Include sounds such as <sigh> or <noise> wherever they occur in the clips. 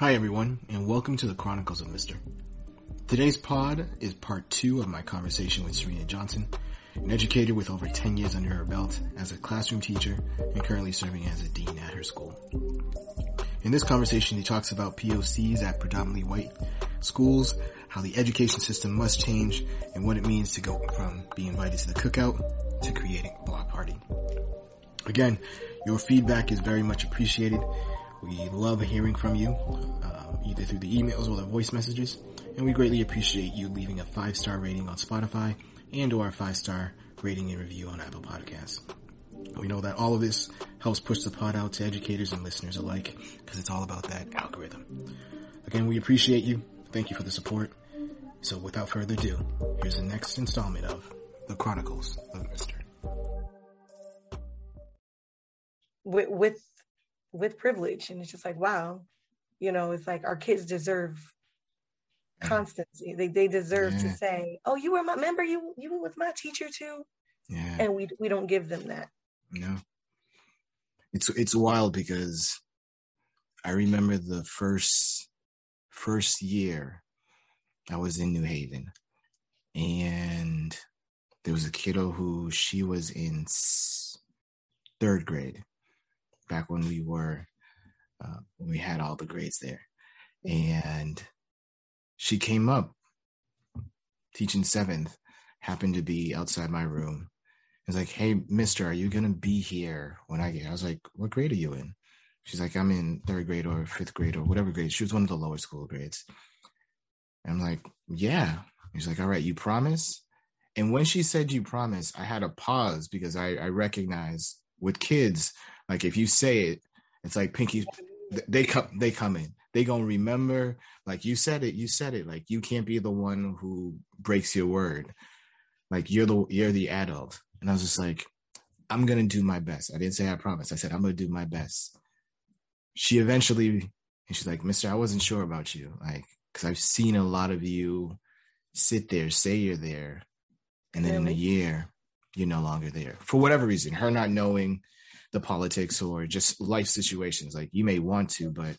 Hi, everyone, and welcome to the Chronicles of Mr. Today's pod is part two of my conversation with Serena Johnson, an educator with over 10 years under her belt as a classroom teacher and currently serving as a dean at her school. In this conversation, he talks about POCs at predominantly white schools, how the education system must change, and what it means to go from being invited to the cookout to creating a block party. Again, your feedback is very much appreciated. We love hearing from you, uh, either through the emails or the voice messages, and we greatly appreciate you leaving a five-star rating on Spotify and or a five-star rating and review on Apple Podcasts. We know that all of this helps push the pod out to educators and listeners alike because it's all about that algorithm. Again, we appreciate you. Thank you for the support. So without further ado, here's the next installment of The Chronicles of Mr. With, with with privilege. And it's just like wow you know it's like our kids deserve mm. constancy. They, they deserve yeah. to say oh you were my member you you were with my teacher too? Yeah. And we we don't give them that. No. It's it's wild because i remember the first first year i was in new haven and there was a kiddo who she was in third grade back when we were uh, when we had all the grades there, and she came up teaching seventh. Happened to be outside my room. It's like, hey, Mister, are you gonna be here when I get? I was like, what grade are you in? She's like, I'm in third grade or fifth grade or whatever grade. She was one of the lower school grades. And I'm like, yeah. He's like, all right, you promise? And when she said you promise, I had a pause because I, I recognize with kids, like if you say it, it's like Pinky. They come. They come in. They gonna remember. Like you said it. You said it. Like you can't be the one who breaks your word. Like you're the you're the adult. And I was just like, I'm gonna do my best. I didn't say I promise. I said I'm gonna do my best. She eventually, and she's like, Mister, I wasn't sure about you. Like, because I've seen a lot of you sit there, say you're there, and then really? in a year, you're no longer there for whatever reason. Her not knowing the politics or just life situations. Like you may want to, but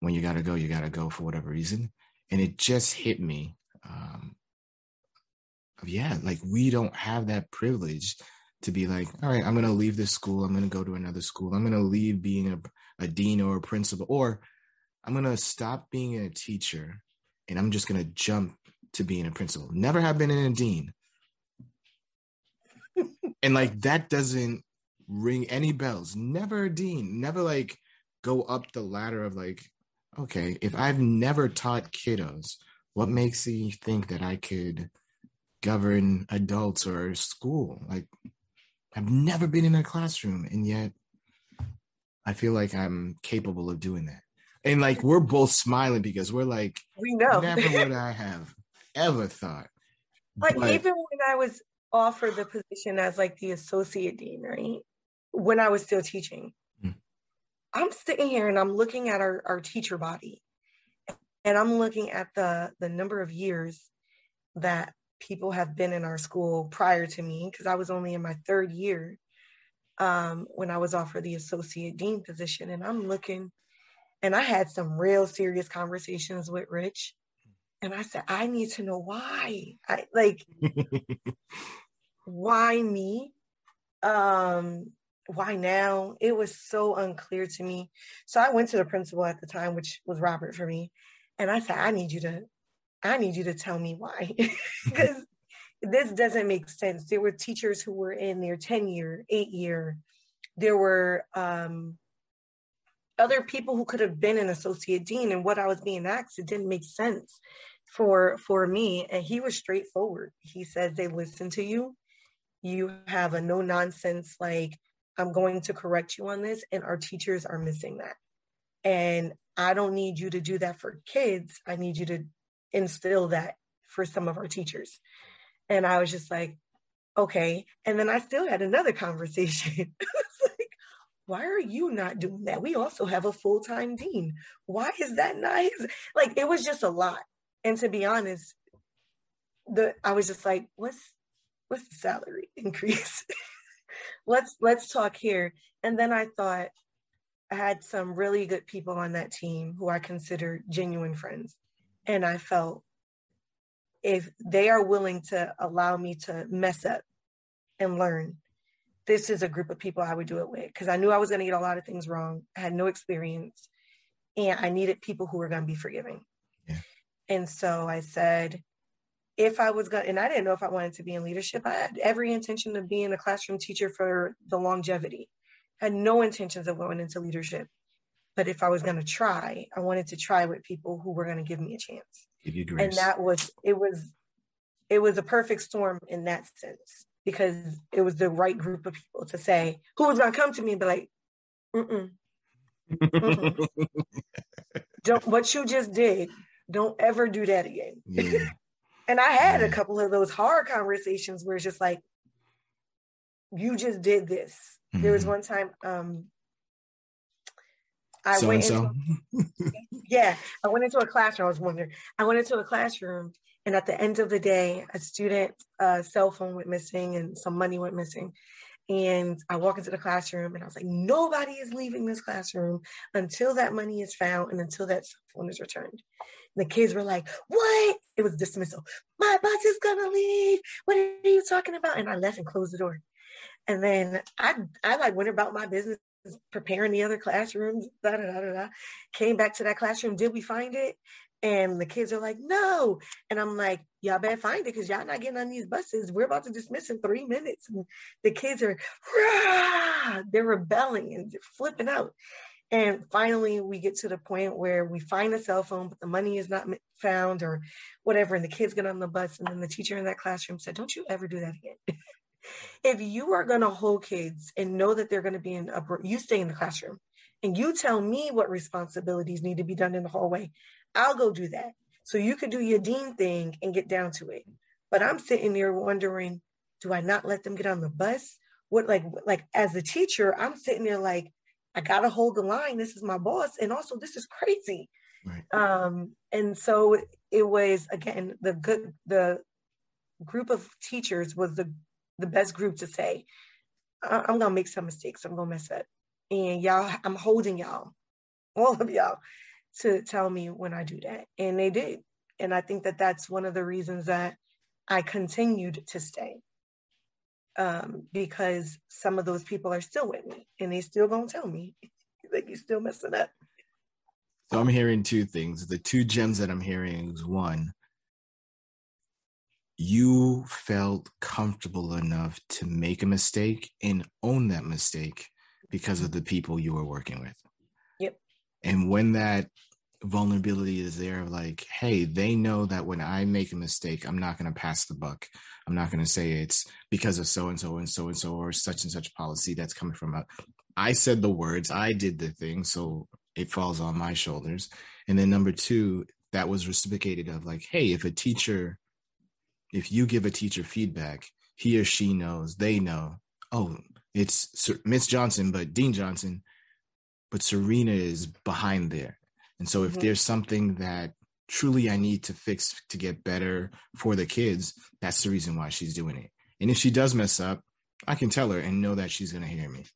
when you gotta go, you gotta go for whatever reason. And it just hit me. Um, yeah, like we don't have that privilege to be like, all right, I'm gonna leave this school, I'm gonna go to another school, I'm gonna leave being a, a dean or a principal, or I'm gonna stop being a teacher and I'm just gonna jump to being a principal. Never have been in a dean. and like that doesn't ring any bells. Never dean. Never like go up the ladder of like, okay, if I've never taught kiddos, what makes you think that I could govern adults or school? Like, I've never been in a classroom, and yet I feel like I'm capable of doing that. And like, we're both smiling because we're like, we know never <laughs> would I have ever thought. Like, but, even when I was offered the position as like the associate dean, right? When I was still teaching. Mm. I'm sitting here and I'm looking at our, our teacher body and I'm looking at the the number of years that people have been in our school prior to me because I was only in my third year um, when I was offered the associate dean position and I'm looking and I had some real serious conversations with Rich and I said I need to know why I like <laughs> why me um why now? It was so unclear to me. So I went to the principal at the time, which was Robert for me, and I said, I need you to, I need you to tell me why, <laughs> because this doesn't make sense. There were teachers who were in their 10 year, eight year. There were um, other people who could have been an associate dean, and what I was being asked, it didn't make sense for for me. And he was straightforward. He says they listen to you. You have a no nonsense like I'm going to correct you on this. And our teachers are missing that. And I don't need you to do that for kids. I need you to instill that for some of our teachers. And I was just like, okay. And then I still had another <laughs> conversation. like, why are you not doing that? We also have a full time dean. Why is that not? Like, it was just a lot. And to be honest, the I was just like, what's what's the salary <laughs> increase? Let's let's talk here and then i thought I had some really good people on that team who I consider genuine friends. And I felt if they are willing to allow me to mess up and learn, this is a group of people I would do it with because I knew I was going to get a lot of things wrong. I had no experience and I needed people who were going to be forgiving. Yeah. And so I said, if I was going, and I didn't know if I wanted to be in leadership, I had every intention of being a classroom teacher for the longevity. I had no intentions of going into leadership. But if I was going to try, I wanted to try with people who were going to give me a chance. Give you grace. And that was, it was, it was a perfect storm in that sense because it was the right group of people to say who was going to come to me and be like, mm <laughs> mm don't what you just did. Don't ever do that again. Yeah. And I had a couple of those hard conversations where it's just like, you just did this. Mm-hmm. There was mm-hmm. one time um I so went into <laughs> yeah, I went into a classroom. I was wondering. I went into a classroom, and at the end of the day, a student uh, cell phone went missing and some money went missing. And I walk into the classroom, and I was like, nobody is leaving this classroom until that money is found and until that cell phone is returned. And the kids were like, "What?" It was dismissal. My bus is gonna leave. What are you talking about? And I left and closed the door. And then I I like went about my business preparing the other classrooms, da, da, da, da, Came back to that classroom. Did we find it? And the kids are like, no. And I'm like, y'all better find it because y'all not getting on these buses. We're about to dismiss in three minutes. And the kids are, Rah! they're rebelling and flipping out. And finally, we get to the point where we find a cell phone, but the money is not found or whatever. And the kids get on the bus. And then the teacher in that classroom said, Don't you ever do that again. <laughs> if you are going to hold kids and know that they're going to be in a, you stay in the classroom and you tell me what responsibilities need to be done in the hallway, I'll go do that. So you could do your dean thing and get down to it. But I'm sitting there wondering, do I not let them get on the bus? What like like as a teacher, I'm sitting there like, I gotta hold the line. This is my boss, and also this is crazy. Right. Um, and so it was again the good the group of teachers was the the best group to say, I'm gonna make some mistakes. I'm gonna mess up. And y'all, I'm holding y'all, <laughs> all of y'all, to tell me when I do that. And they did. And I think that that's one of the reasons that I continued to stay. Um, because some of those people are still with me and they still gonna tell me, <laughs> like, you're still messing up. So I'm hearing two things. The two gems that I'm hearing is one, you felt comfortable enough to make a mistake and own that mistake because of the people you were working with. Yep. And when that vulnerability is there, of like, hey, they know that when I make a mistake, I'm not going to pass the buck. I'm not going to say it's because of so and so and so and so or such and such policy that's coming from a. I said the words, I did the thing, so it falls on my shoulders. And then number two, that was reciprocated of like, hey, if a teacher if you give a teacher feedback, he or she knows, they know, oh, it's Miss Johnson, but Dean Johnson, but Serena is behind there. And so if mm-hmm. there's something that truly I need to fix to get better for the kids, that's the reason why she's doing it. And if she does mess up, I can tell her and know that she's going to hear me.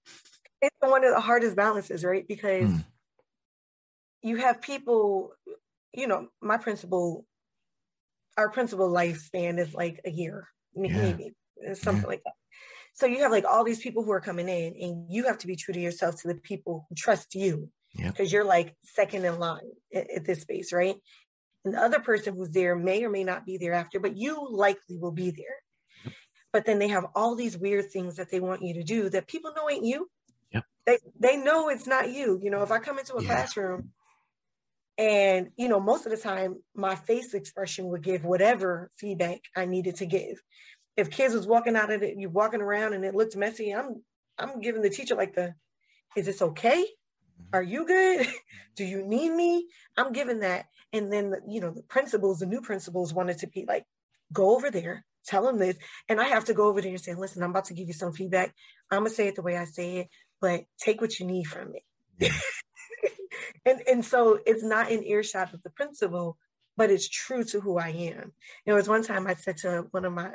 It's one of the hardest balances, right? Because mm. you have people, you know, my principal our principal lifespan is like a year, yeah. maybe something yeah. like that. So you have like all these people who are coming in, and you have to be true to yourself to the people who trust you, because you're like second in line at, at this space, right? And the other person who's there may or may not be there after, but you likely will be there. But then they have all these weird things that they want you to do that people know ain't you. Yep. They they know it's not you. You know, if I come into a yeah. classroom and, you know, most of the time my face expression would give whatever feedback I needed to give. If kids was walking out of it, you walking around and it looked messy, I'm I'm giving the teacher like the, is this okay? Are you good? <laughs> Do you need me? I'm giving that. And then, you know, the principals, the new principals wanted to be like, go over there, tell them this. And I have to go over there and say, listen, I'm about to give you some feedback. I'm going to say it the way I say it, but take what you need from it. <laughs> and and so it's not an earshot of the principal but it's true to who i am there was one time i said to one of my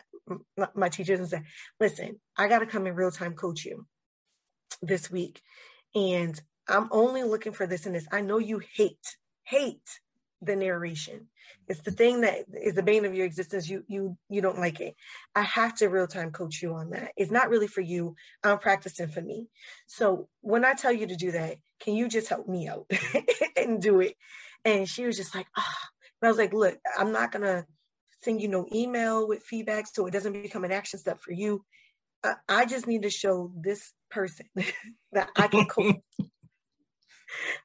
my teachers and said listen i got to come in real time coach you this week and I'm only looking for this and this. I know you hate, hate the narration. It's the thing that is the bane of your existence. You you you don't like it. I have to real time coach you on that. It's not really for you. I'm practicing for me. So when I tell you to do that, can you just help me out <laughs> and do it? And she was just like, ah. Oh. And I was like, look, I'm not gonna send you no email with feedback so it doesn't become an action step for you. I, I just need to show this person <laughs> that I can coach. <laughs>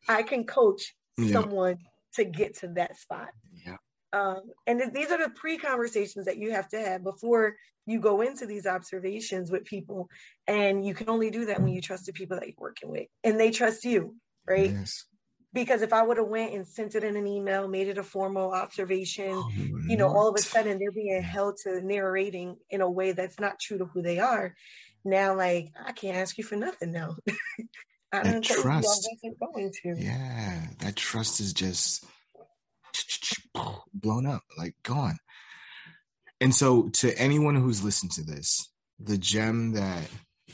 I can coach yeah. someone to get to that spot. Yeah. Um, and th- these are the pre-conversations that you have to have before you go into these observations with people. And you can only do that when you trust the people that you're working with, and they trust you, right? Yes. Because if I would have went and sent it in an email, made it a formal observation, oh, you know, all of a sudden they're being held to narrating in a way that's not true to who they are. Now, like I can't ask you for nothing now. <laughs> That trust. going to. Yeah, that trust is just blown up, like gone. And so, to anyone who's listened to this, the gem that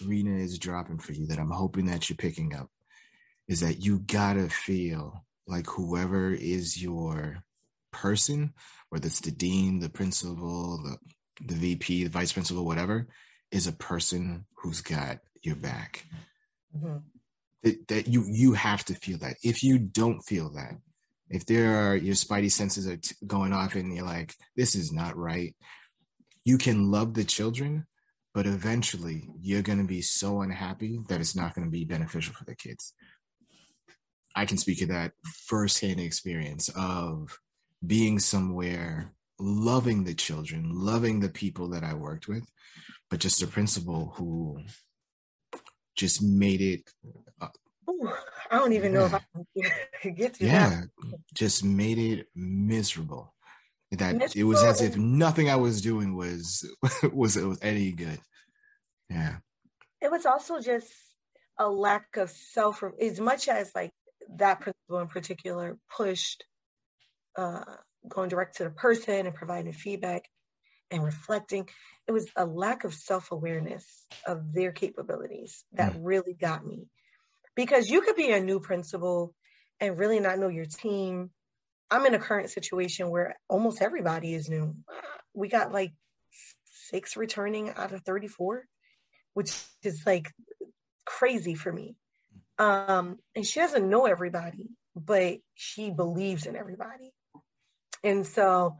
Rena is dropping for you, that I'm hoping that you're picking up, is that you gotta feel like whoever is your person, whether it's the dean, the principal, the the VP, the vice principal, whatever, is a person who's got your back. Mm-hmm that, that you you have to feel that. If you don't feel that, if there are your spidey senses are t- going off and you're like, this is not right, you can love the children, but eventually you're going to be so unhappy that it's not going to be beneficial for the kids. I can speak of that firsthand experience of being somewhere, loving the children, loving the people that I worked with, but just a principal who just made it. Uh, Ooh, I don't even yeah. know if I can get <laughs> to yeah, that. just made it miserable. That miserable. it was as if nothing I was doing was <laughs> was was any good. Yeah. It was also just a lack of self as much as like that principle in particular pushed uh going direct to the person and providing feedback and reflecting. It was a lack of self awareness of their capabilities that mm. really got me. Because you could be a new principal and really not know your team. I'm in a current situation where almost everybody is new. We got like six returning out of 34, which is like crazy for me. Um, and she doesn't know everybody, but she believes in everybody. And so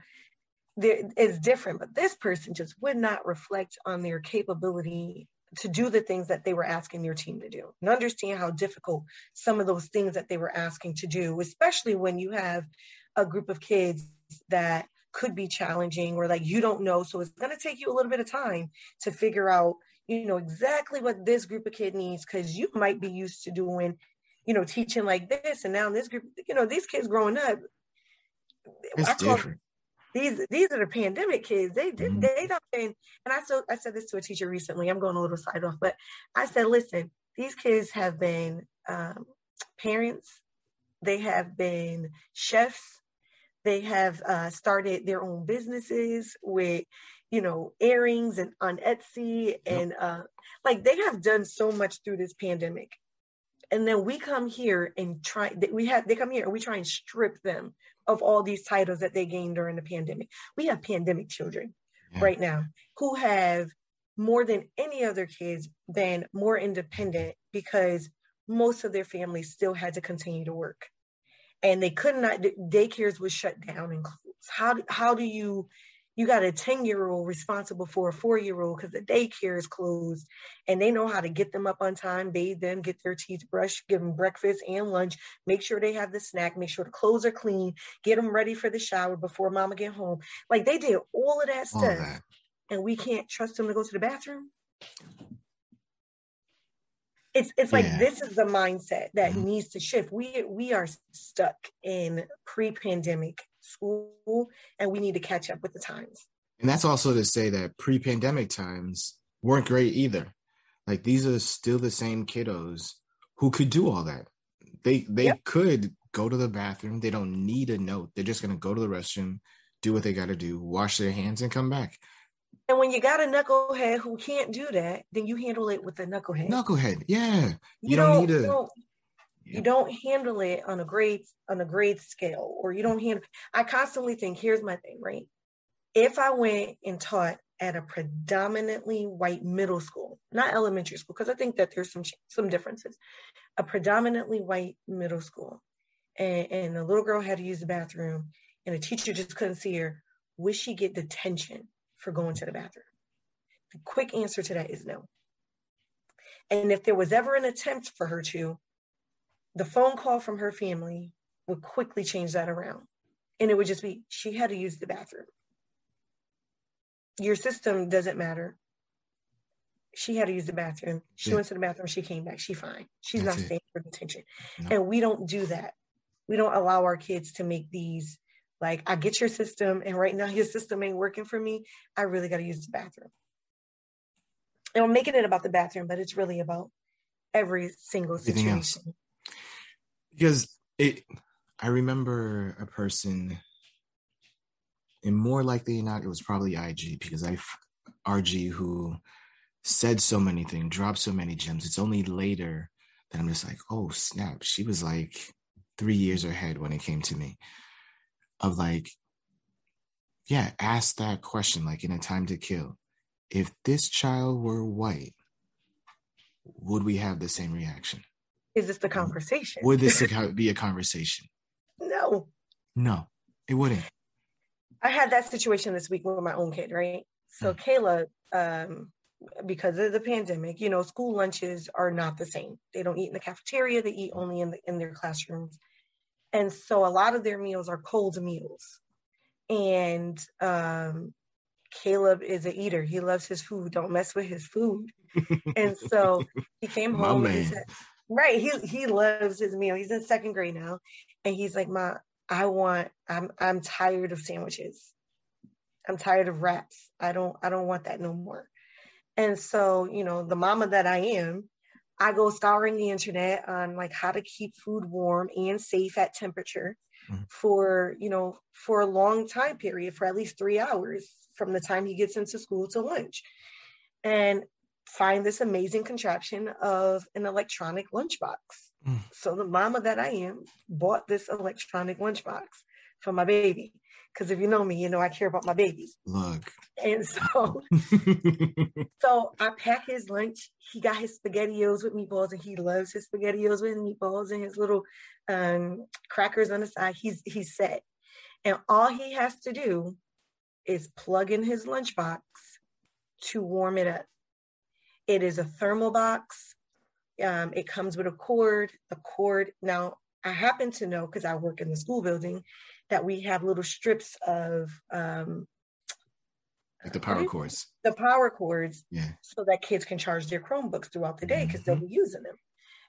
it's different, but this person just would not reflect on their capability to do the things that they were asking their team to do and understand how difficult some of those things that they were asking to do, especially when you have a group of kids that could be challenging or like you don't know. So it's going to take you a little bit of time to figure out, you know, exactly what this group of kid needs because you might be used to doing, you know, teaching like this. And now in this group, you know, these kids growing up, it's different these these are the pandemic kids. They did mm-hmm. they don't and I so I said this to a teacher recently. I'm going a little side off, but I said, listen, these kids have been um, parents, they have been chefs, they have uh, started their own businesses with you know earrings and on Etsy and yep. uh, like they have done so much through this pandemic. And then we come here and try. We have they come here and we try and strip them of all these titles that they gained during the pandemic. We have pandemic children yeah. right now who have more than any other kids been more independent because most of their families still had to continue to work and they could not daycares was shut down and closed how how do you you got a 10 year old responsible for a four year old because the daycare is closed and they know how to get them up on time, bathe them, get their teeth brushed, give them breakfast and lunch, make sure they have the snack, make sure the clothes are clean, get them ready for the shower before mama get home. Like they did all of that stuff. That. And we can't trust them to go to the bathroom. It's it's like yeah. this is the mindset that mm-hmm. needs to shift. We we are stuck in pre-pandemic school and we need to catch up with the times. And that's also to say that pre pandemic times weren't great either. Like these are still the same kiddos who could do all that. They they yep. could go to the bathroom. They don't need a note. They're just gonna go to the restroom, do what they gotta do, wash their hands and come back. And when you got a knucklehead who can't do that, then you handle it with a knucklehead. Knucklehead, yeah. You, you don't, don't, need a You don't handle it on a grade on a grade scale, or you don't handle. I constantly think, here's my thing, right? If I went and taught at a predominantly white middle school, not elementary school, because I think that there's some some differences. A predominantly white middle school, and, and the little girl had to use the bathroom, and the teacher just couldn't see her. Would she get detention for going to the bathroom? The quick answer to that is no. And if there was ever an attempt for her to, the phone call from her family would quickly change that around. And it would just be, she had to use the bathroom. Your system doesn't matter. She had to use the bathroom. She yeah. went to the bathroom. She came back. She fine. She's That's not it. staying for detention. No. And we don't do that. We don't allow our kids to make these like, I get your system, and right now your system ain't working for me. I really got to use the bathroom and I'm making it about the bathroom, but it's really about every single situation. Because it, I remember a person, and more likely than not, it was probably IG because I, RG who said so many things, dropped so many gems. It's only later that I'm just like, oh snap, she was like three years ahead when it came to me. Of like, yeah, ask that question like in a time to kill if this child were white, would we have the same reaction? Is this the conversation? Would this <laughs> be a conversation? No. No, it wouldn't. I had that situation this week with my own kid, right? So mm. Kayla, um, because of the pandemic, you know, school lunches are not the same. They don't eat in the cafeteria; they eat only in the, in their classrooms, and so a lot of their meals are cold meals. And um, Caleb is an eater. He loves his food. Don't mess with his food. <laughs> and so he came home and he said, right, he he loves his meal. He's in second grade now. And he's like, Mom, I want, I'm I'm tired of sandwiches. I'm tired of wraps. I don't I don't want that no more. And so, you know, the mama that I am, I go scouring the internet on like how to keep food warm and safe at temperature mm-hmm. for, you know, for a long time period, for at least three hours from the time he gets into school to lunch and find this amazing contraption of an electronic lunchbox. Mm. So the mama that I am bought this electronic lunchbox for my baby. Because if you know me, you know I care about my babies. Look. And so <laughs> so I pack his lunch. He got his spaghettios with meatballs and he loves his spaghettios with meatballs and his little um, crackers on the side. He's he's set. And all he has to do is plug in his lunchbox to warm it up. It is a thermal box. Um, it comes with a cord. The cord, now I happen to know because I work in the school building that we have little strips of um, like the power cords. The power cords, yeah, so that kids can charge their Chromebooks throughout the day because mm-hmm. they'll be using them.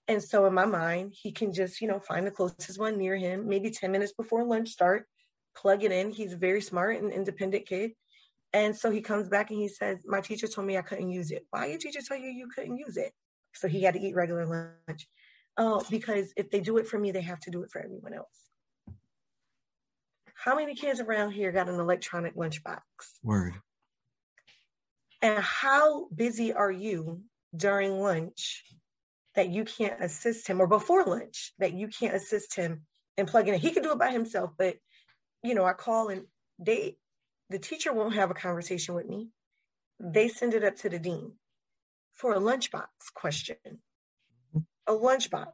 And so in my mind, he can just, you know, find the closest one near him, maybe 10 minutes before lunch start, plug it in. He's a very smart and independent kid. And so he comes back and he says, My teacher told me I couldn't use it. Why your teacher tell you you couldn't use it? So he had to eat regular lunch. Oh, because if they do it for me, they have to do it for everyone else. How many kids around here got an electronic lunchbox? Word. And how busy are you during lunch that you can't assist him, or before lunch that you can't assist him in plugging in? He can do it by himself, but you know, I call and they, the teacher won't have a conversation with me. They send it up to the dean for a lunchbox question. A lunchbox.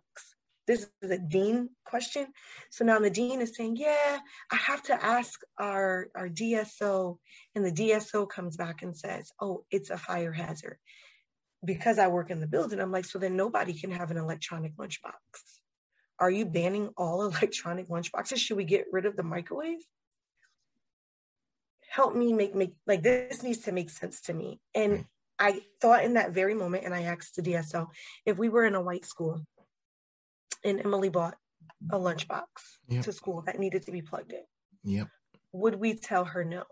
This is a dean question. So now the dean is saying, Yeah, I have to ask our, our DSO. And the DSO comes back and says, Oh, it's a fire hazard. Because I work in the building, I'm like, So then nobody can have an electronic lunchbox are you banning all <laughs> electronic lunchboxes? Should we get rid of the microwave? Help me make make like this needs to make sense to me. And hmm. I thought in that very moment, and I asked the DSO if we were in a white school and Emily bought a lunchbox yep. to school that needed to be plugged in. Yep. Would we tell her no?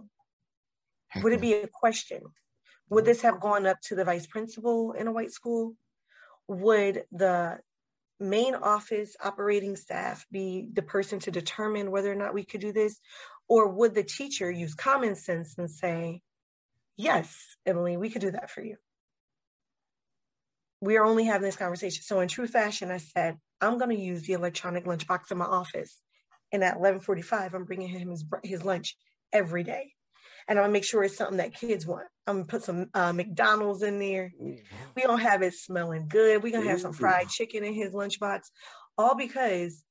Heck Would it be a question? Would mm. this have gone up to the vice principal in a white school? Would the main office operating staff be the person to determine whether or not we could do this? Or would the teacher use common sense and say, yes, Emily, we could do that for you? we are only having this conversation. So in true fashion, I said, I'm going to use the electronic lunchbox in my office. And at 11:45, I'm bringing him his, his lunch every day, and I'm gonna make sure it's something that kids want. I'm gonna put some uh, McDonald's in there. We gonna have it smelling good. We're gonna have some fried chicken in his lunchbox, all because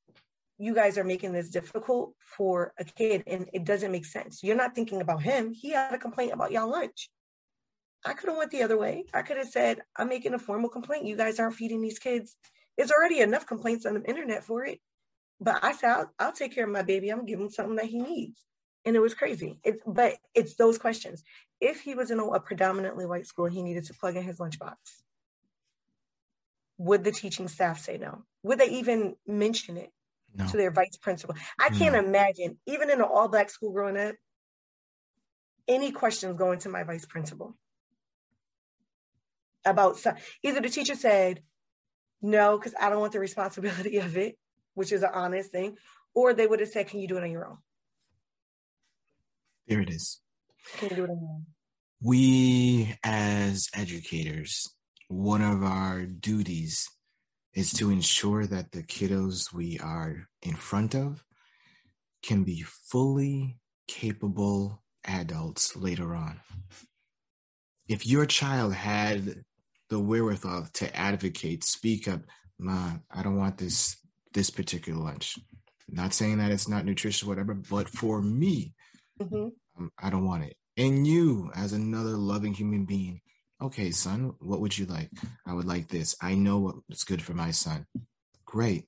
you guys are making this difficult for a kid, and it doesn't make sense. You're not thinking about him. He had a complaint about y'all lunch. I could have went the other way. I could have said, "I'm making a formal complaint. You guys aren't feeding these kids." There's already enough complaints on the internet for it. But I said, I'll, I'll take care of my baby. I'm give him something that he needs. And it was crazy. It's but it's those questions. If he was in a, a predominantly white school, he needed to plug in his lunchbox. Would the teaching staff say no? Would they even mention it no. to their vice principal? I can't imagine, even in an all black school growing up, any questions going to my vice principal about either the teacher said no because i don't want the responsibility <laughs> of it which is an honest thing, or they would have said, Can you do it on your own? There it is. Can you do it on your own? We, as educators, one of our duties is to ensure that the kiddos we are in front of can be fully capable adults later on. If your child had the wherewithal to advocate, speak up, Ma, I don't want this this particular lunch. Not saying that it's not nutritious, whatever, but for me, mm-hmm. um, I don't want it. And you, as another loving human being, okay, son, what would you like? I would like this. I know what's good for my son. Great.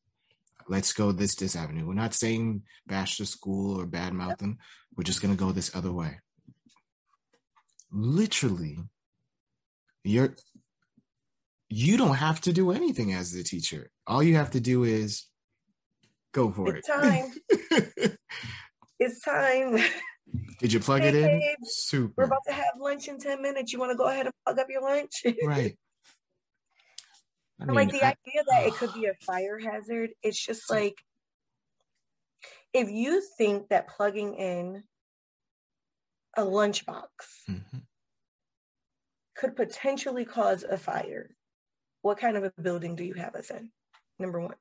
Let's go this this avenue. We're not saying bash the school or badmouth them. We're just gonna go this other way. Literally, you're you don't have to do anything as the teacher. All you have to do is Go for it. it's it. Time. <laughs> it's time. <laughs> Did you plug hey, it in? Super. We're about to have lunch in 10 minutes. You want to go ahead and plug up your lunch? <laughs> right. I mean, like the I, idea that it could be a fire hazard, it's just like if you think that plugging in a lunchbox mm-hmm. could potentially cause a fire, what kind of a building do you have us in? Number one.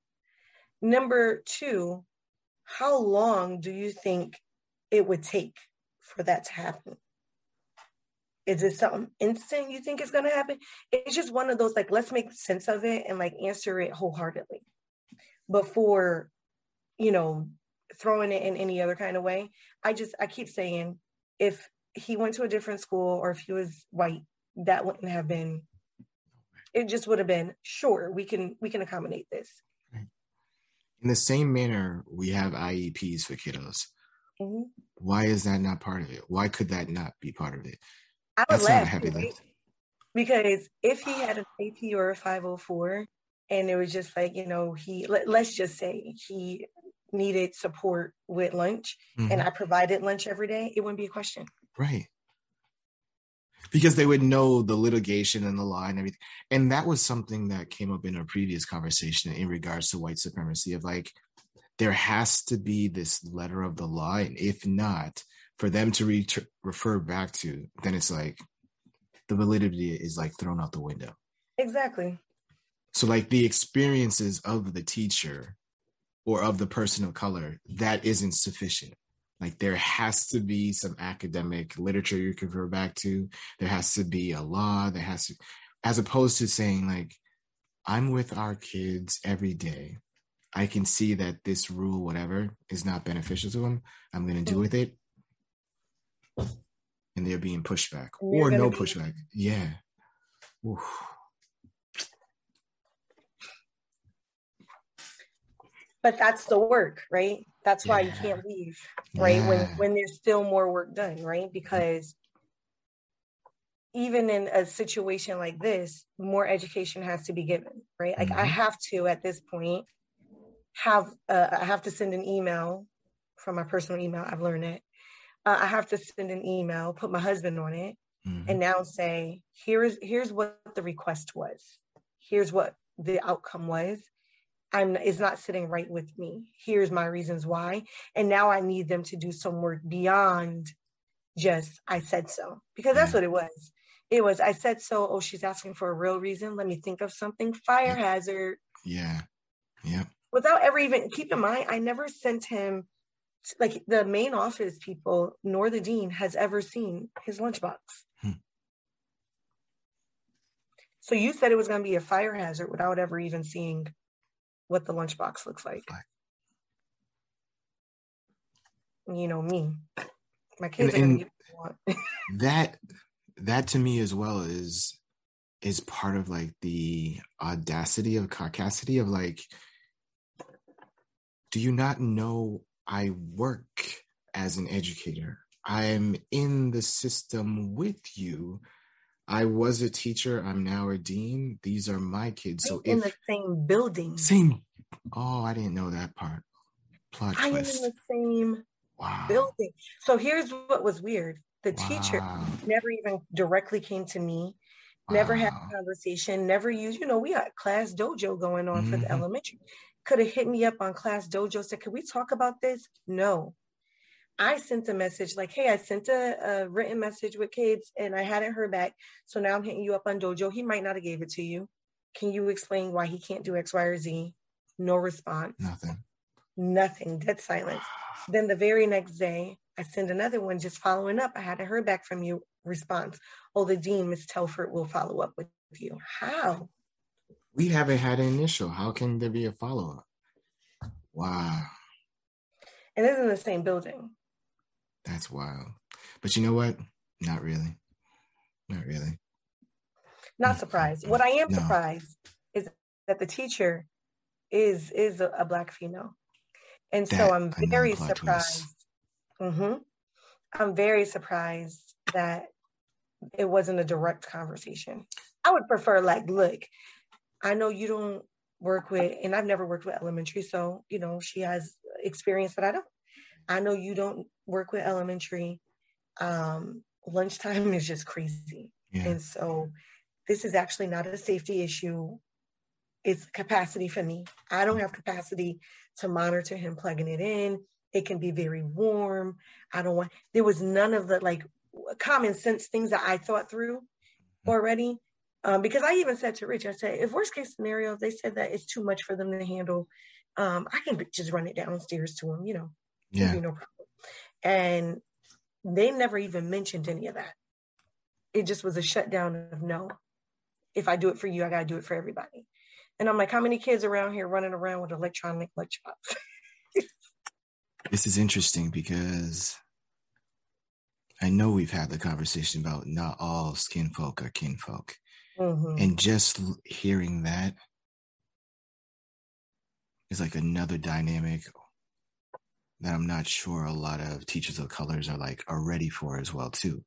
Number two, how long do you think it would take for that to happen? Is it something instant you think is going to happen? It's just one of those, like, let's make sense of it and like answer it wholeheartedly before, you know, throwing it in any other kind of way. I just, I keep saying, if he went to a different school or if he was white, that wouldn't have been, it just would have been, sure, we can, we can accommodate this in the same manner we have IEPs for kiddos. Mm-hmm. Why is that not part of it? Why could that not be part of it? I would That's laugh, heavy right? Because if he had an IEP or a 504 and it was just like, you know, he, let, us just say he needed support with lunch mm-hmm. and I provided lunch every day, it wouldn't be a question. Right because they would know the litigation and the law and everything. And that was something that came up in a previous conversation in regards to white supremacy of like, there has to be this letter of the law. And if not, for them to re- refer back to, then it's like the validity is like thrown out the window. Exactly. So, like the experiences of the teacher or of the person of color, that isn't sufficient. Like there has to be some academic literature you can refer back to. There has to be a law. There has to, as opposed to saying like, I'm with our kids every day. I can see that this rule, whatever, is not beneficial to them. I'm going to do with it. And they're being pushed back or no be- pushback. Yeah. Oof. But that's the work, right? That's why yeah. you can't leave, right? Yeah. When when there's still more work done, right? Because even in a situation like this, more education has to be given, right? Like mm-hmm. I have to at this point have uh, I have to send an email from my personal email. I've learned it. Uh, I have to send an email, put my husband on it, mm-hmm. and now say here's here's what the request was. Here's what the outcome was I'm is not sitting right with me. Here's my reasons why. And now I need them to do some work beyond just I said so. Because that's what it was. It was, I said so. Oh, she's asking for a real reason. Let me think of something. Fire hazard. Yeah. Yep. Without ever even, keep in mind, I never sent him, like the main office people, nor the dean has ever seen his lunchbox. Hmm. So you said it was going to be a fire hazard without ever even seeing what the lunchbox looks like. You know me. My kids and, and <laughs> that that to me as well is is part of like the audacity of caucasity of like do you not know i work as an educator? I'm in the system with you. I was a teacher. I'm now a dean. These are my kids. So in if, the same building. Same. Oh i didn't know that part. Plot i twist. am in the same wow. building. So here's what was weird. The wow. teacher never even directly came to me, never wow. had a conversation, never used, you know, we got ClassDojo going on mm-hmm. for the mm-hmm. elementary. Could have hit me up on ClassDojo, said, Could we talk about this? No. I sent a message like, hey, I sent a, a, written message with kids and I hadn't heard back. So now I'm hitting you up on Dojo. He might not have gave it to you. Can you explain why he can't do X, Y, or Z? No response. Nothing. Nothing. Dead silence. then the very next day, I send another one just following up. I hadn't heard back from you. Response. Oh, the dean, Ms. Telford, will follow up with you. How? We haven't had an initial. How can there be a follow up? Wow. And it's in the same building. That's wild. But you know what? Not really. Not really. Not surprised. What I am no. surprised is that the teacher is is a, a black female. And that, so I'm very surprised Mm-hmm. I'm very surprised that it wasn't a direct conversation. I would prefer, like, look, I know you don't work with, and I've never worked with elementary, so, you know, she has experience that I don't. I know you don't work with elementary. Um, lunchtime <laughs> is just crazy. Yeah. And so this is actually not a safety issue. It's capacity for me. I don't have capacity to monitor him plugging it in it can be very warm. I don't want, there was none of the like common sense things that I thought through mm-hmm. already. Um, because I even said to Rich, I said, if worst case scenario, if they said that it's too much for them to handle, um, I can just run it downstairs to them, you know, yeah. no problem. And they never even mentioned any of that. It just was a shutdown of no. If I do it for you, I got to do it for everybody. And I'm like, how many kids around here running around with electronic lunchbox? <laughs> This is interesting because I know we've had the conversation about not all skin folk are kinfolk. Mm-hmm. And just hearing that is like another dynamic that I'm not sure a lot of teachers of colors are like are ready for as well too.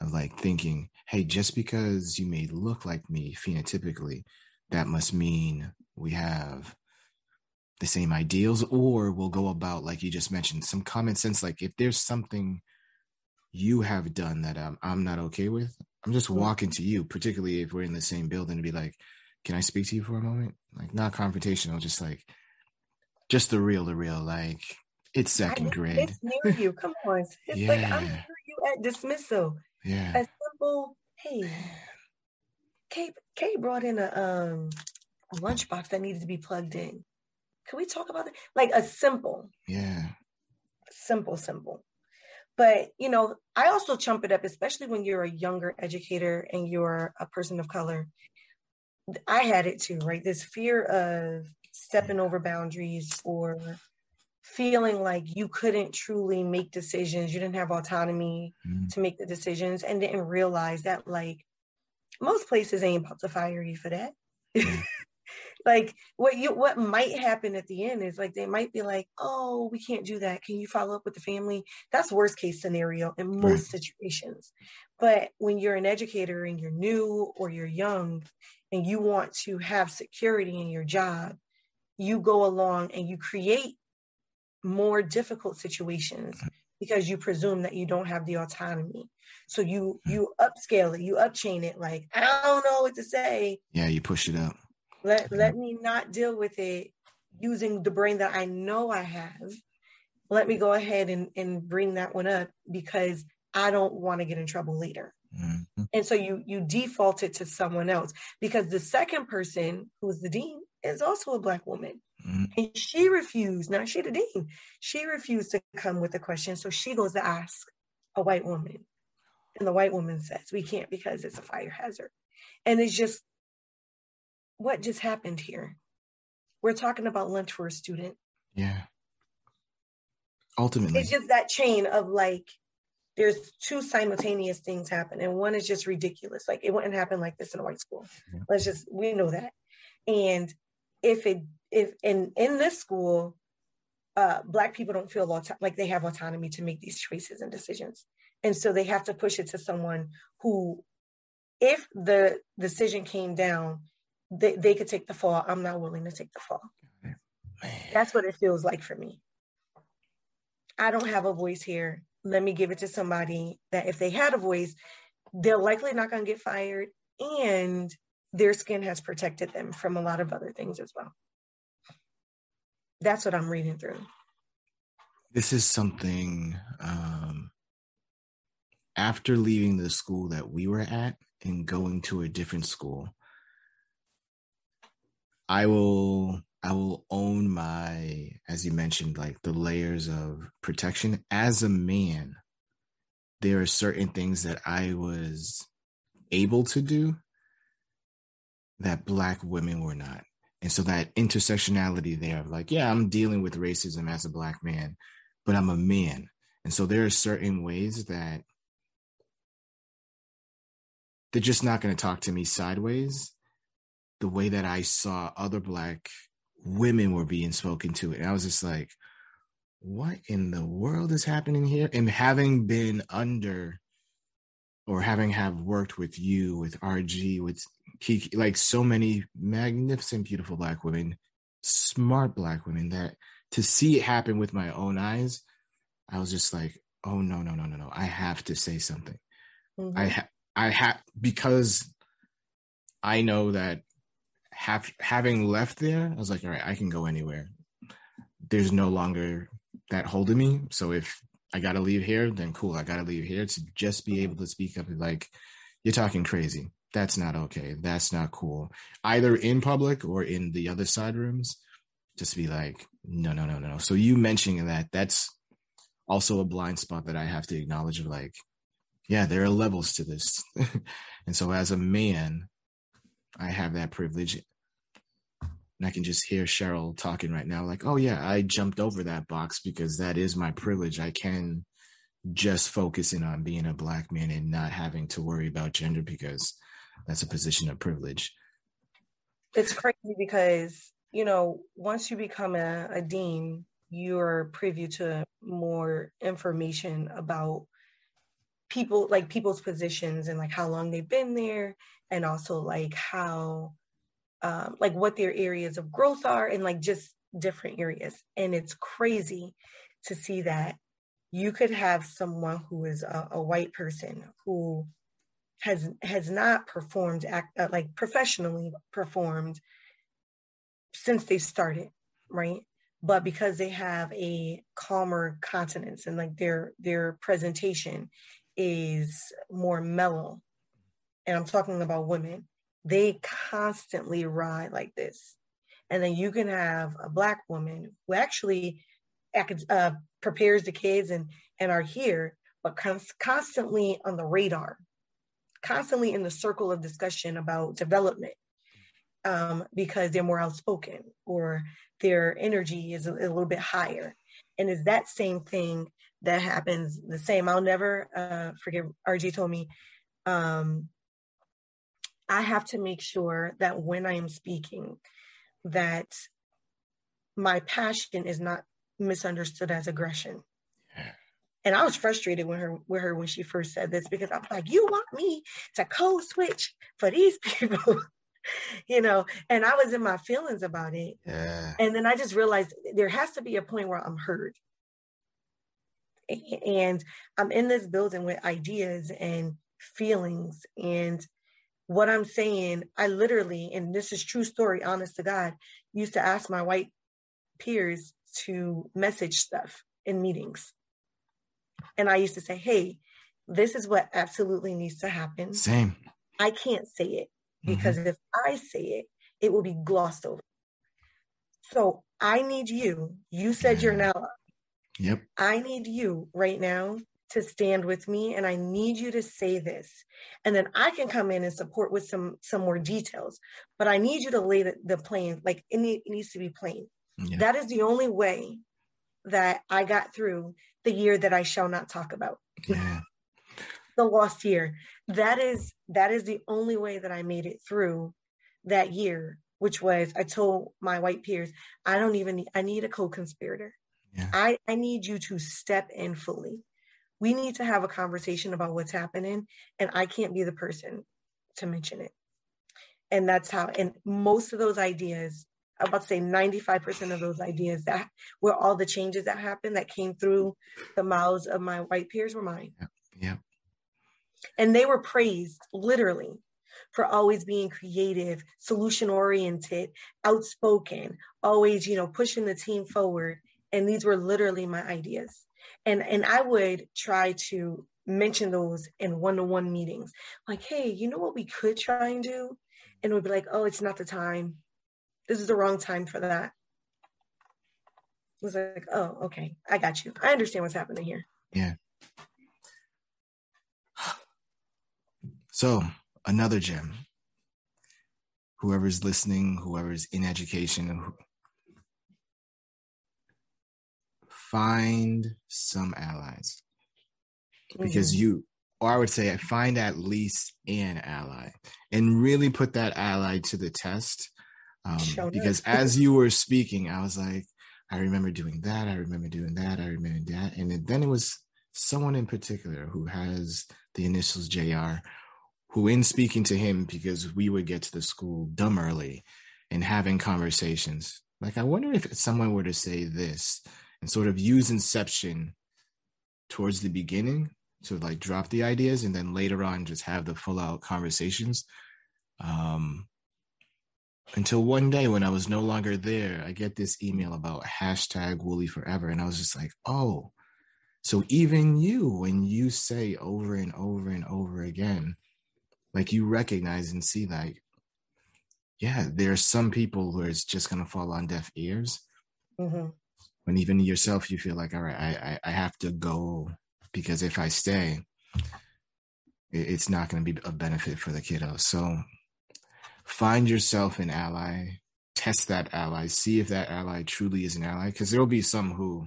Of like thinking, hey, just because you may look like me phenotypically, that must mean we have the same ideals or we'll go about like you just mentioned some common sense like if there's something you have done that um, i'm not okay with i'm just walking to you particularly if we're in the same building to be like can i speak to you for a moment like not confrontational just like just the real the real like it's second grade it's near you come on it's yeah. like i'm near you at dismissal yeah a simple hey kate kate brought in a um a lunchbox that needed to be plugged in can we talk about that? Like a simple. Yeah. Simple, simple. But, you know, I also chump it up, especially when you're a younger educator and you're a person of color. I had it too, right? This fear of stepping over boundaries or feeling like you couldn't truly make decisions, you didn't have autonomy mm. to make the decisions, and didn't realize that, like, most places ain't about to fire you for that. <laughs> Like what you what might happen at the end is like they might be like oh we can't do that. Can you follow up with the family? That's worst case scenario in most right. situations. But when you're an educator and you're new or you're young and you want to have security in your job you go along and you create more difficult situations because you presume that you don't have the autonomy. So you you upscale it you upchain it like i don't know what to say. Yeah you push it up let let me not deal with it using the brain that I know I have. Let me go ahead and, and bring that one up because I don't want to get in trouble later. Mm-hmm. And so you you default it to someone else because the second person who is the dean is also a black woman. Mm-hmm. And she refused, not she the dean, she refused to come with a question. So she goes to ask a white woman. And the white woman says, We can't because it's a fire hazard. And it's just what just happened here? We're talking about lunch for a student. Yeah. Ultimately. It's just that chain of like, there's two simultaneous things happen, and one is just ridiculous. Like it wouldn't happen like this in a white school. Yeah. Let's just we know that. And if it if in in this school, uh, black people don't feel auto- like they have autonomy to make these choices and decisions, and so they have to push it to someone who, if the decision came down, they, they could take the fall. I'm not willing to take the fall. Man. That's what it feels like for me. I don't have a voice here. Let me give it to somebody that if they had a voice, they're likely not going to get fired and their skin has protected them from a lot of other things as well. That's what I'm reading through. This is something um, after leaving the school that we were at and going to a different school. I will I will own my, as you mentioned, like the layers of protection. As a man, there are certain things that I was able to do that Black women were not. And so that intersectionality there of like, yeah, I'm dealing with racism as a Black man, but I'm a man. And so there are certain ways that they're just not going to talk to me sideways the way that I saw other Black women were being spoken to. And I was just like, what in the world is happening here? And having been under or having have worked with you, with RG, with Kiki, like so many magnificent, beautiful black women, smart black women that to see it happen with my own eyes, I was just like, oh no, no, no, no, no. I have to say something. Mm-hmm. I ha- I have because I know that have, having left there, I was like, all right, I can go anywhere. There's no longer that holding me. So if I got to leave here, then cool, I got to leave here to just be able to speak up and like, you're talking crazy. That's not okay. That's not cool. Either in public or in the other side rooms, just be like, no, no, no, no, no. So you mentioning that, that's also a blind spot that I have to acknowledge of like, yeah, there are levels to this. <laughs> and so as a man, I have that privilege. And I can just hear Cheryl talking right now, like, oh, yeah, I jumped over that box because that is my privilege. I can just focusing on being a black man and not having to worry about gender because that's a position of privilege. It's crazy because, you know, once you become a, a dean, you're privy to more information about people like people's positions and like how long they've been there and also like how um, like what their areas of growth are and like just different areas. And it's crazy to see that you could have someone who is a, a white person who has has not performed act, uh, like professionally performed since they started right? But because they have a calmer countenance and like their their presentation is more mellow and I'm talking about women, they constantly ride like this. And then you can have a black woman who actually uh, prepares the kids and, and are here, but constantly on the radar, constantly in the circle of discussion about development um, because they're more outspoken or their energy is a, a, little bit higher. And it's that same thing that happens the same. I'll never uh, forget, RG told me um, I have to make sure that when I am speaking, that my passion is not misunderstood as aggression. Yeah. And I was frustrated with her with her when she first said this because I was like, you want me to code switch for these <laughs> people. you know, and I was in my feelings about it. Yeah. And then I just realized there has to be a point where I'm heard. And I'm in this building with ideas and feelings and what I'm saying, I literally, and this is true story, honest to God, used to ask my white peers to message stuff in meetings. And I used to say, hey, this is what absolutely needs to happen. Same. I can't say it because mm-hmm. if I say it, it will be glossed over. So I need you. You said you're now. Yep. I need you right now to stand with me and I need you to say this. And then I can come in and support with some some more details. But I need you to lay the, the plane like it, need, it needs to be plain. That is the only way that I got through the year that I shall not talk about. Yeah. <laughs> the lost year. That is that is the only way that I made it through that year, which was I told my white peers, I don't even need I need a co-conspirator. Yeah. I, I need you to step in fully. We need to have a conversation about what's happening, and I can't be the person to mention it. And that's how, and most of those ideas I'm about to say 95% of those ideas that were all the changes that happened that came through the mouths of my white peers were mine. Yeah. yeah. And they were praised literally for always being creative, solution oriented, outspoken, always, you know, pushing the team forward. And these were literally my ideas. And and I would try to mention those in one-to-one meetings. Like, hey, you know what we could try and do? And we'd be like, oh, it's not the time this is the wrong time for that. I was like, oh, okay, I got you. I understand what's happening here. Yeah. So, another gem. Whoever's listening, whoever's in education, find some allies. Because mm-hmm. you, or I would say, find at least an ally and really put that ally to the test um, because as you were speaking, I was like, I remember doing that. I remember doing that. I remember that. And then it was someone in particular who has the initials JR, who, in speaking to him, because we would get to the school dumb early and having conversations, like, I wonder if someone were to say this and sort of use Inception towards the beginning to like drop the ideas and then later on just have the full out conversations. Um, until one day when I was no longer there, I get this email about hashtag Wooly Forever. And I was just like, oh, so even you, when you say over and over and over again, like you recognize and see like, yeah, there are some people where it's just going to fall on deaf ears. Mm-hmm. When even yourself, you feel like, all right, I, I, I have to go because if I stay, it's not going to be a benefit for the kiddo. So find yourself an ally, test that ally, see if that ally truly is an ally, because there will be some who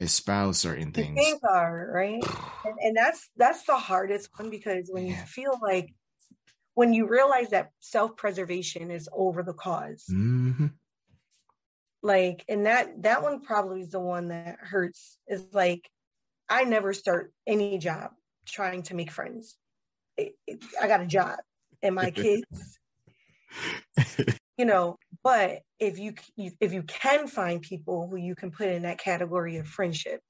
espouse certain things. Things are right, <sighs> and, and, that's that's the hardest one because when yeah. you feel like when you realize that self preservation is over the because mm-hmm. Like, and that that one probably is the one that hurts. Is like I never start any job trying to make friends. It, it, I got a job, and my <laughs> kids you know but if you if you can find people who you can put in that category of friendship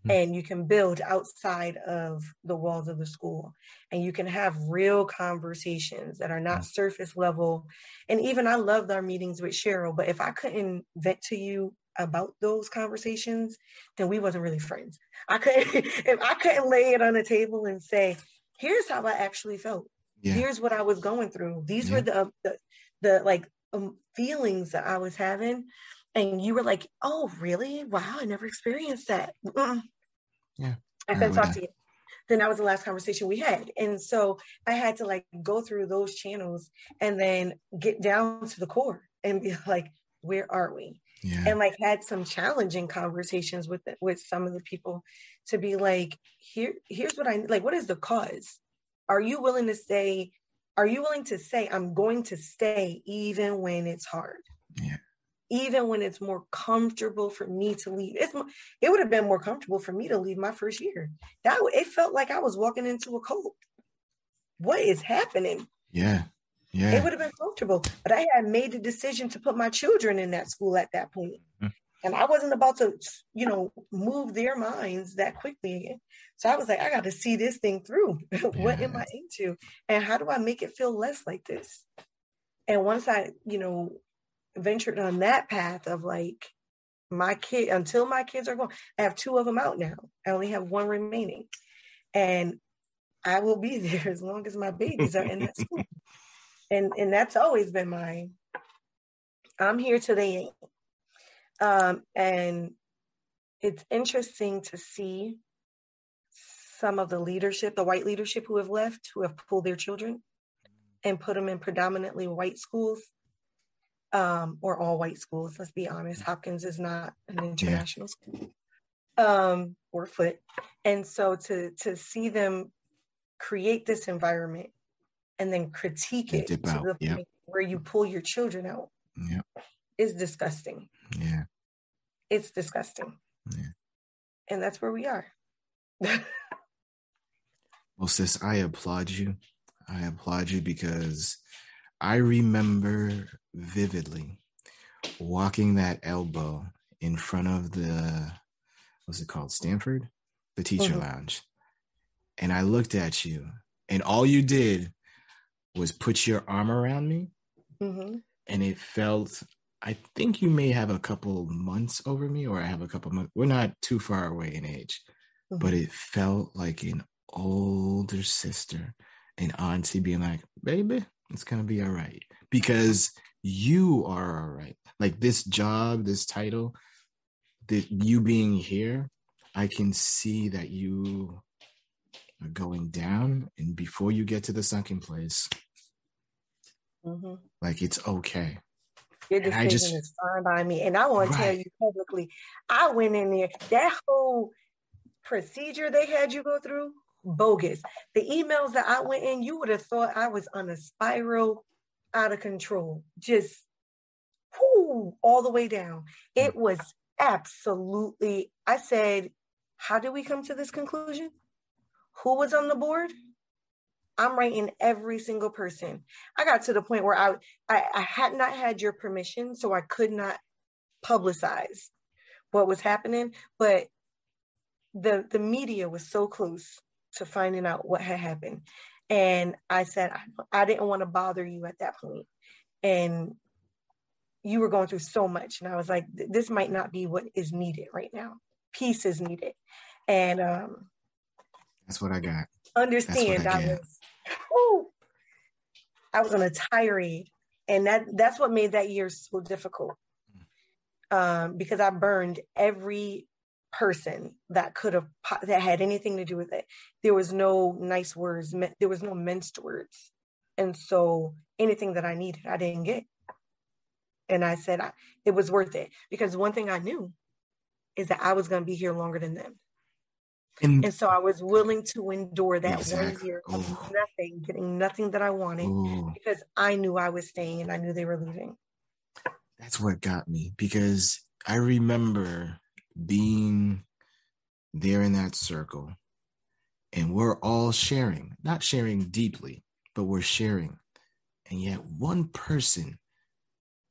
mm-hmm. and you can build outside of the walls of the school and you can have real conversations that are not mm-hmm. surface level and even i loved our meetings with cheryl but if i couldn't vent to you about those conversations then we wasn't really friends i couldn't <laughs> if i couldn't lay it on the table and say here's how i actually felt yeah. here's what I was going through. These yeah. were the, the, the like um, feelings that I was having, and you were like, "Oh, really? Wow, I never experienced that." Mm-mm. Yeah, I couldn't talk to you. Then that was the last conversation we had, and so I had to like go through those channels and then get down to the core and be <laughs> like, "Where are we?" Yeah. and like had some challenging conversations with the, with some of the people to be like here here's what i like what is the cause are you willing to say are you willing to say i'm going to stay even when it's hard yeah even when it's more comfortable for me to leave it's it would have been more comfortable for me to leave my first year that it felt like i was walking into a cult what is happening yeah yeah it would have been comfortable but i had made the decision to put my children in that school at that point mm-hmm. and i wasn't about to you know move their minds that quickly again so I was like, I got to see this thing through. <laughs> what am I into? And how do I make it feel less like this? And once I, you know, ventured on that path of like my kid, until my kids are gone, I have two of them out now. I only have one remaining. And I will be <laughs> there as long as my babies are in that school. <laughs> and and that's always been my I'm here till they ain't. Um, and it's interesting to see some of the leadership, the white leadership who have left, who have pulled their children and put them in predominantly white schools um, or all white schools. Let's be honest. Hopkins is not an international yeah. school um, or Foot, and so to to see them create this environment and then critique it to the yep. point where you pull your children out yep. is disgusting. Yeah, it's disgusting. Yeah. And that's where we are. <laughs> well, sis, I applaud you. I applaud you because I remember vividly walking that elbow in front of the what's it called stanford the teacher mm-hmm. lounge and i looked at you and all you did was put your arm around me mm-hmm. and it felt i think you may have a couple months over me or i have a couple months we're not too far away in age mm-hmm. but it felt like an older sister and auntie being like baby it's gonna be all right because you are all right. Like this job, this title, that you being here, I can see that you are going down, and before you get to the sunken place, mm-hmm. like it's okay. Your decision just, is fine by me, and I want right. to tell you publicly, I went in there. That whole procedure they had you go through bogus. The emails that I went in, you would have thought I was on a spiral out of control, just whoo, all the way down. Mm. It was absolutely, I said, how did we come to this conclusion? Who was on the board? I'm writing every single person. I got to the point where I, I, I had not had your permission, so I could not publicize what was happening. But the the media was so close to finding out what had happened. And I said, I, I didn't want to bother you at that point. And you were going through so much. And I was like, this might not be what is needed right now. Peace is needed. And um, that's what I got. Understand, I, I was, whew, I was on a tirade. And that that's what made that year so difficult. Um, because I burned every person that could have that had anything to do with it. There was no nice words. There was no minced words, and so anything that I needed, I didn't get. And I said I, it was worth it because one thing I knew is that I was going to be here longer than them. And, and, so I was willing to endure that exactly. one year of Ooh. nothing, getting nothing that I wanted Ooh. because I knew I was staying and I knew they were leaving. That's what got me because I remember being there in that circle and we're all sharing, not sharing deeply, but we're sharing. And yet one person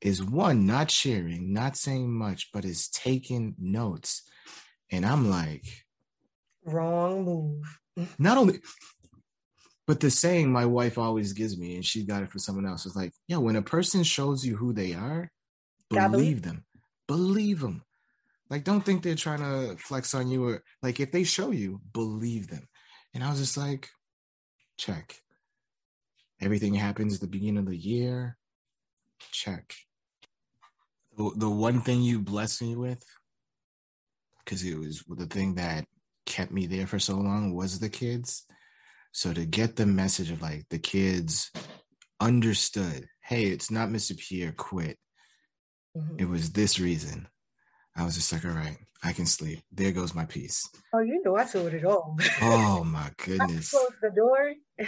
is one not sharing, not saying much, but is taking notes. And I'm like, wrong move. <laughs> not only, but the saying my wife always gives me, and she got it for someone else, is like, yeah, when a person shows you who they are, believe, believe them. Believe them. Like, don't think they're trying to flex on you or like if they show you, believe them. And I was just like, check. Everything happens at the beginning of the year. Check. The, the one thing you blessed me with, because it was the thing that kept me there for so long, was the kids. So to get the message of like the kids understood, hey, it's not Mr. Pierre quit. Mm-hmm. It was this reason. I was just like, all right, I can sleep. There goes my peace. Oh, you know, I saw it all. oh <laughs> my goodness. I closed the door <laughs>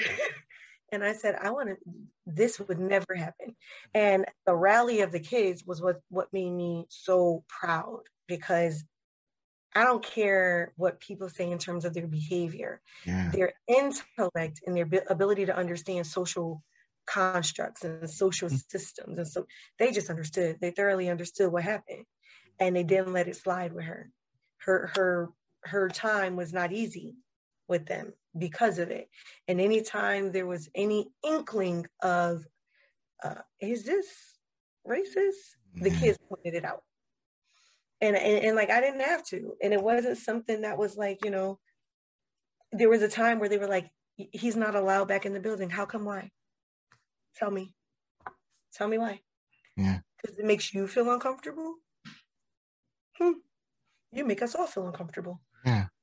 and I said, I want to, this would never happen. And the rally of the kids was what, what made me so proud because I don't care what people say in terms of their behavior. Yeah. Their intellect and their ability to understand social constructs and social mm-hmm. systems. And so they just understood, they thoroughly understood what happened and they didn't let it slide with her. Her her her time was not easy with them because of it. And anytime there was any inkling of uh, is this racist, the mm-hmm. kids pointed it out. And, and and like I didn't have to. And it wasn't something that was like, you know, there was a time where they were like, he's not allowed back in the building. How come? Why? Tell me. Tell me why. Yeah. Because it makes you feel uncomfortable. Hmm. You make us all feel uncomfortable. Yeah. <laughs>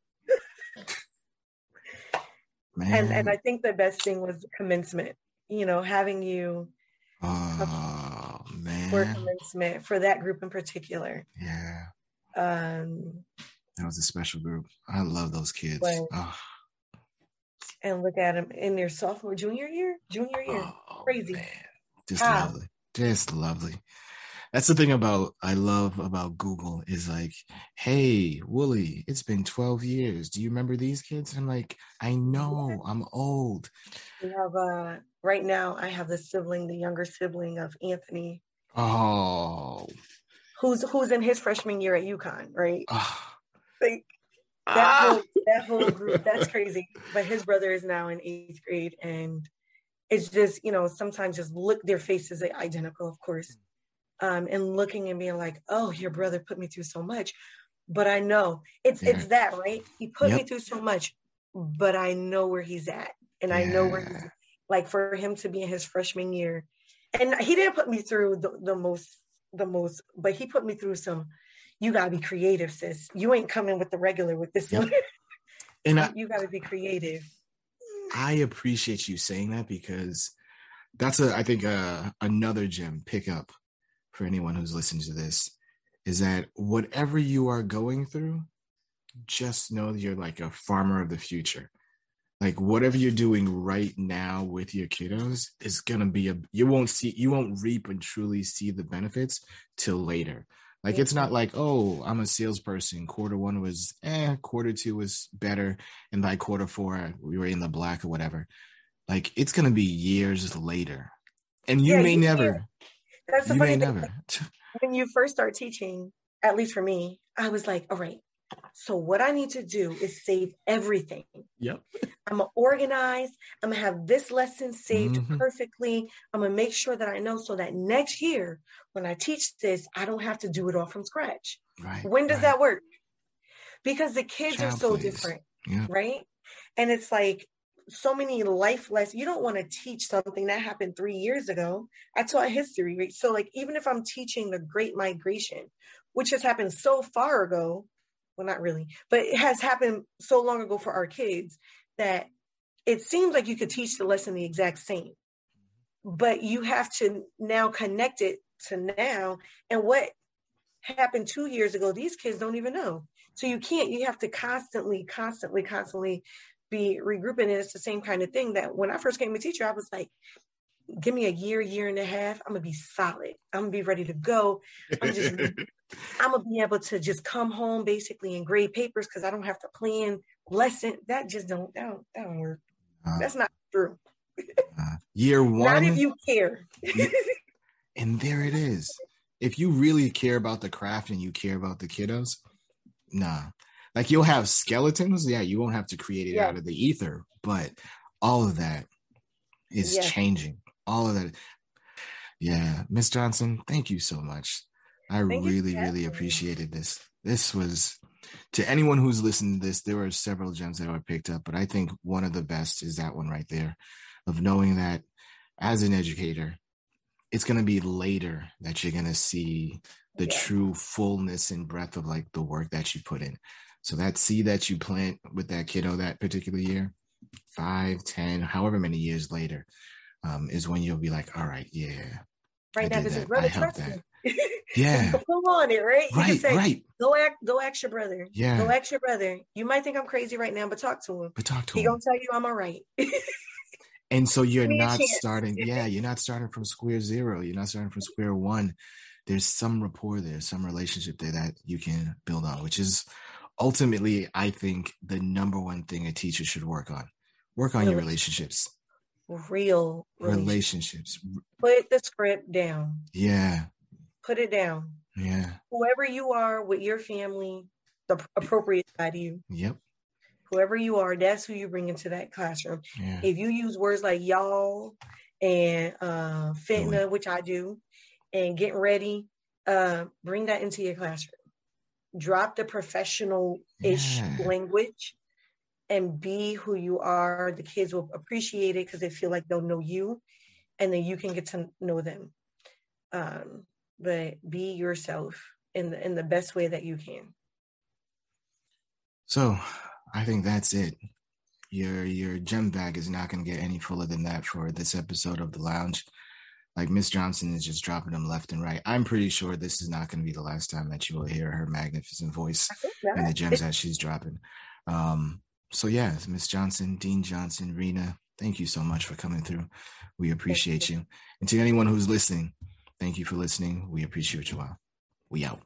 And and I think the best thing was commencement. You know, having you oh man for commencement for that group in particular. Yeah. Um that was a special group. I love those kids. oh. And look at them in their sophomore, junior year, junior year. Oh, Crazy. Man. Just lovely. Just lovely that's the thing about I love about Google is like, hey, Wooly, it's been 12 years. Do you remember these kids? I'm like, I know, I'm old. We have uh right now I have the sibling, the younger sibling of Anthony. Oh. Who's who's in his freshman year at UConn, right? Oh. Like that whole that whole group, that's crazy. But his brother is now in eighth grade and it's just, you know, sometimes just look their faces are identical, of course um, and looking and being like, oh, your brother put me through so much. But I know it's yeah. it's that, right? He put yep. me through so much, but I know where he's at. And yeah. I know where he's like for him to be in his freshman year. And he didn't put me through the, the most the most, but he put me through some, you gotta be creative, sis. You ain't coming with the regular with this yep. one. <laughs> and I, you gotta be creative. I appreciate you saying that because that's a I think uh, another gem pickup for anyone who's listening to this is that whatever you are going through, just know that you're like a farmer of the future. Like whatever you're doing right now with your kiddos is gonna be a you won't see you won't reap and truly see the benefits till later. Like it's not like, oh, I'm a salesperson. Quarter one was eh, quarter two was better, and by quarter four we were in the black or whatever. Like it's gonna be years later. And you yeah, may you never that's the you funny thing. <laughs> When you first start teaching, at least for me, I was like, all right, so what I need to do is save everything. Yep. I'm gonna organize. I'm gonna have this lesson saved mm-hmm. perfectly. I'm gonna make sure that I know so that next year when I teach this, I don't have to do it all from scratch. Right. When does right. that work? Because the kids Child, are so please. different, yep. right? And it's like so many life lessons. You don't want to teach something that happened three years ago. I taught history, right? So, like, even if I'm teaching the Great Migration, which has happened so far ago, well, not really, but it has happened so long ago for our kids that it seems like you could teach the lesson the exact same, but you have to now connect it to now and what happened two years ago. These kids don't even know. So you can't, you have to constantly, constantly, constantly be regrouping. And it's the same kind of thing that when I first came a teacher, I was like, give me a year, year and a half. I'm gonna be solid. I'm gonna be ready to go. I'm just <laughs> I'm gonna be able to just come home basically and grade papers because I don't have to plan lesson. That just don't that don't, that don't work. Uh, That's not true. uh, year one. <laughs> Not if you care. <laughs> and there it is. If you really care about the craft and you care about the kiddos, nah, like you'll have skeletons. Yeah you won't have to create it yeah. out of the ether but all of that is yeah. changing. All of that. Yeah. Miss johnson thank you so much. I thank really really appreciated this. This was to anyone who's listened to this there were several gems that were picked up but i think one of the best is that one right there of knowing that as an educator it's going to be later that you're going to see the yeah. true fullness and breadth of like the work that you put in so that seed that you plant with that kiddo that particular year, five, ten, however many years later, um, is when you'll be like, all right, yeah. Right I now, this is brother trust Yeah. <laughs> Pull on it, right? You right, say, right. Go act, go ask your brother. Yeah. Go ask your brother. You might think I'm crazy right now, but talk to him. But talk to he him. He gonna tell you I'm all right. <laughs> and so you're not starting, yeah, you're not starting from square zero. You're not starting from square one. There's some rapport there, some relationship there that you can build on, which is ultimately, I think the number one thing a teacher should work on work on your relationships. Real relationships. Put the script down. Yeah. Put it down. Yeah. Whoever you are with your family, the appropriate side of you. Yep. Whoever you are, that's who you bring into that classroom. Yeah. If you use words like y'all and uh fitna, which I do, and getting ready, uh, bring that into your classroom drop the professional ish yeah. language and be who you are. The kids will appreciate it because they feel like they'll know you and then you can get to know them. Um, but be yourself in the in the best way that you can. So I think that's it. Your your gem bag is not gonna get any fuller than that for this episode of the lounge. Like Miss Johnson is just dropping them left and right. I'm pretty sure this is not going to be the last time that you will hear her magnificent voice and the gems that she's dropping. Um, so yeah, Miss Johnson, Dean Johnson, Rena, thank you so much for coming through. We appreciate you. And to anyone who's listening, thank you for listening. We appreciate you all. We out.